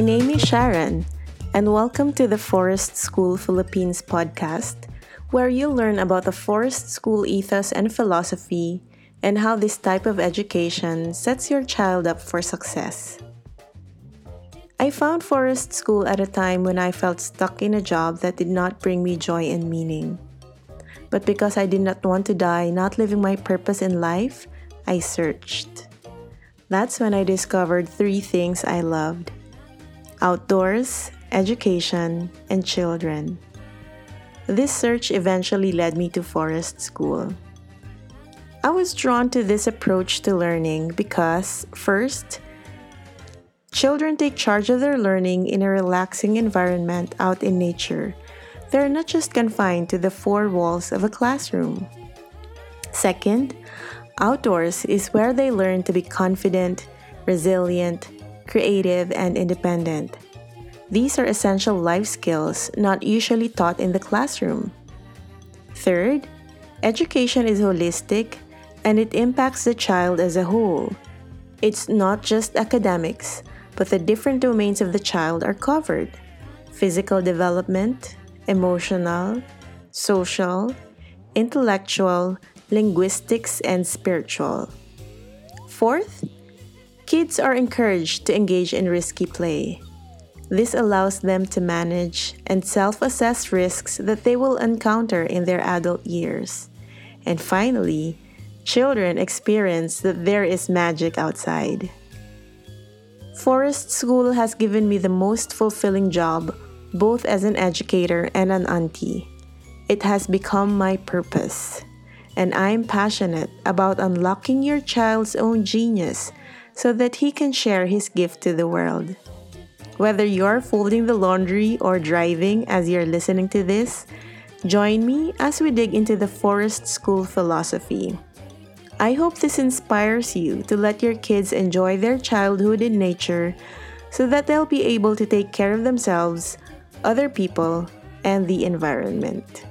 name is Sharon, and welcome to the Forest School Philippines podcast, where you'll learn about the Forest School ethos and philosophy and how this type of education sets your child up for success. I found Forest School at a time when I felt stuck in a job that did not bring me joy and meaning. But because I did not want to die not living my purpose in life, I searched. That's when I discovered three things I loved outdoors, education, and children. This search eventually led me to Forest School. I was drawn to this approach to learning because, first, children take charge of their learning in a relaxing environment out in nature. They're not just confined to the four walls of a classroom. Second, outdoors is where they learn to be confident, resilient, creative, and independent. These are essential life skills not usually taught in the classroom. Third, education is holistic and it impacts the child as a whole. It's not just academics, but the different domains of the child are covered physical development, emotional, social, intellectual, linguistics, and spiritual. Fourth, kids are encouraged to engage in risky play. This allows them to manage and self assess risks that they will encounter in their adult years. And finally, children experience that there is magic outside. Forest School has given me the most fulfilling job, both as an educator and an auntie. It has become my purpose, and I'm passionate about unlocking your child's own genius so that he can share his gift to the world. Whether you're folding the laundry or driving as you're listening to this, join me as we dig into the Forest School philosophy. I hope this inspires you to let your kids enjoy their childhood in nature so that they'll be able to take care of themselves, other people, and the environment.